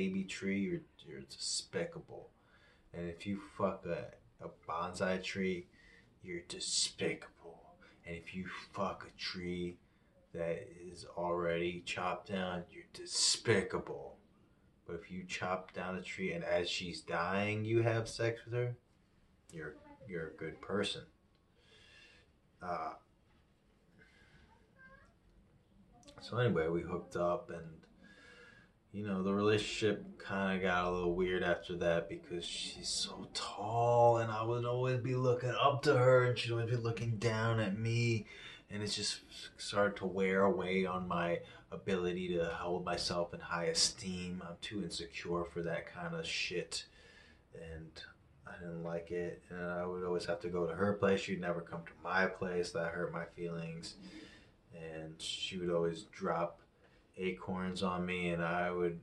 baby tree, you're you're despicable. And if you fuck a, a bonsai tree, you're despicable. And if you fuck a tree that is already chopped down, you're despicable. But if you chop down a tree and as she's dying, you have sex with her, you're you're a good person. Uh, so anyway, we hooked up and you know, the relationship kind of got a little weird after that because she's so tall and I would always be looking up to her and she'd always be looking down at me. And it just started to wear away on my ability to hold myself in high esteem. I'm too insecure for that kind of shit. And I didn't like it. And I would always have to go to her place. She'd never come to my place. That hurt my feelings. And she would always drop acorns on me and I would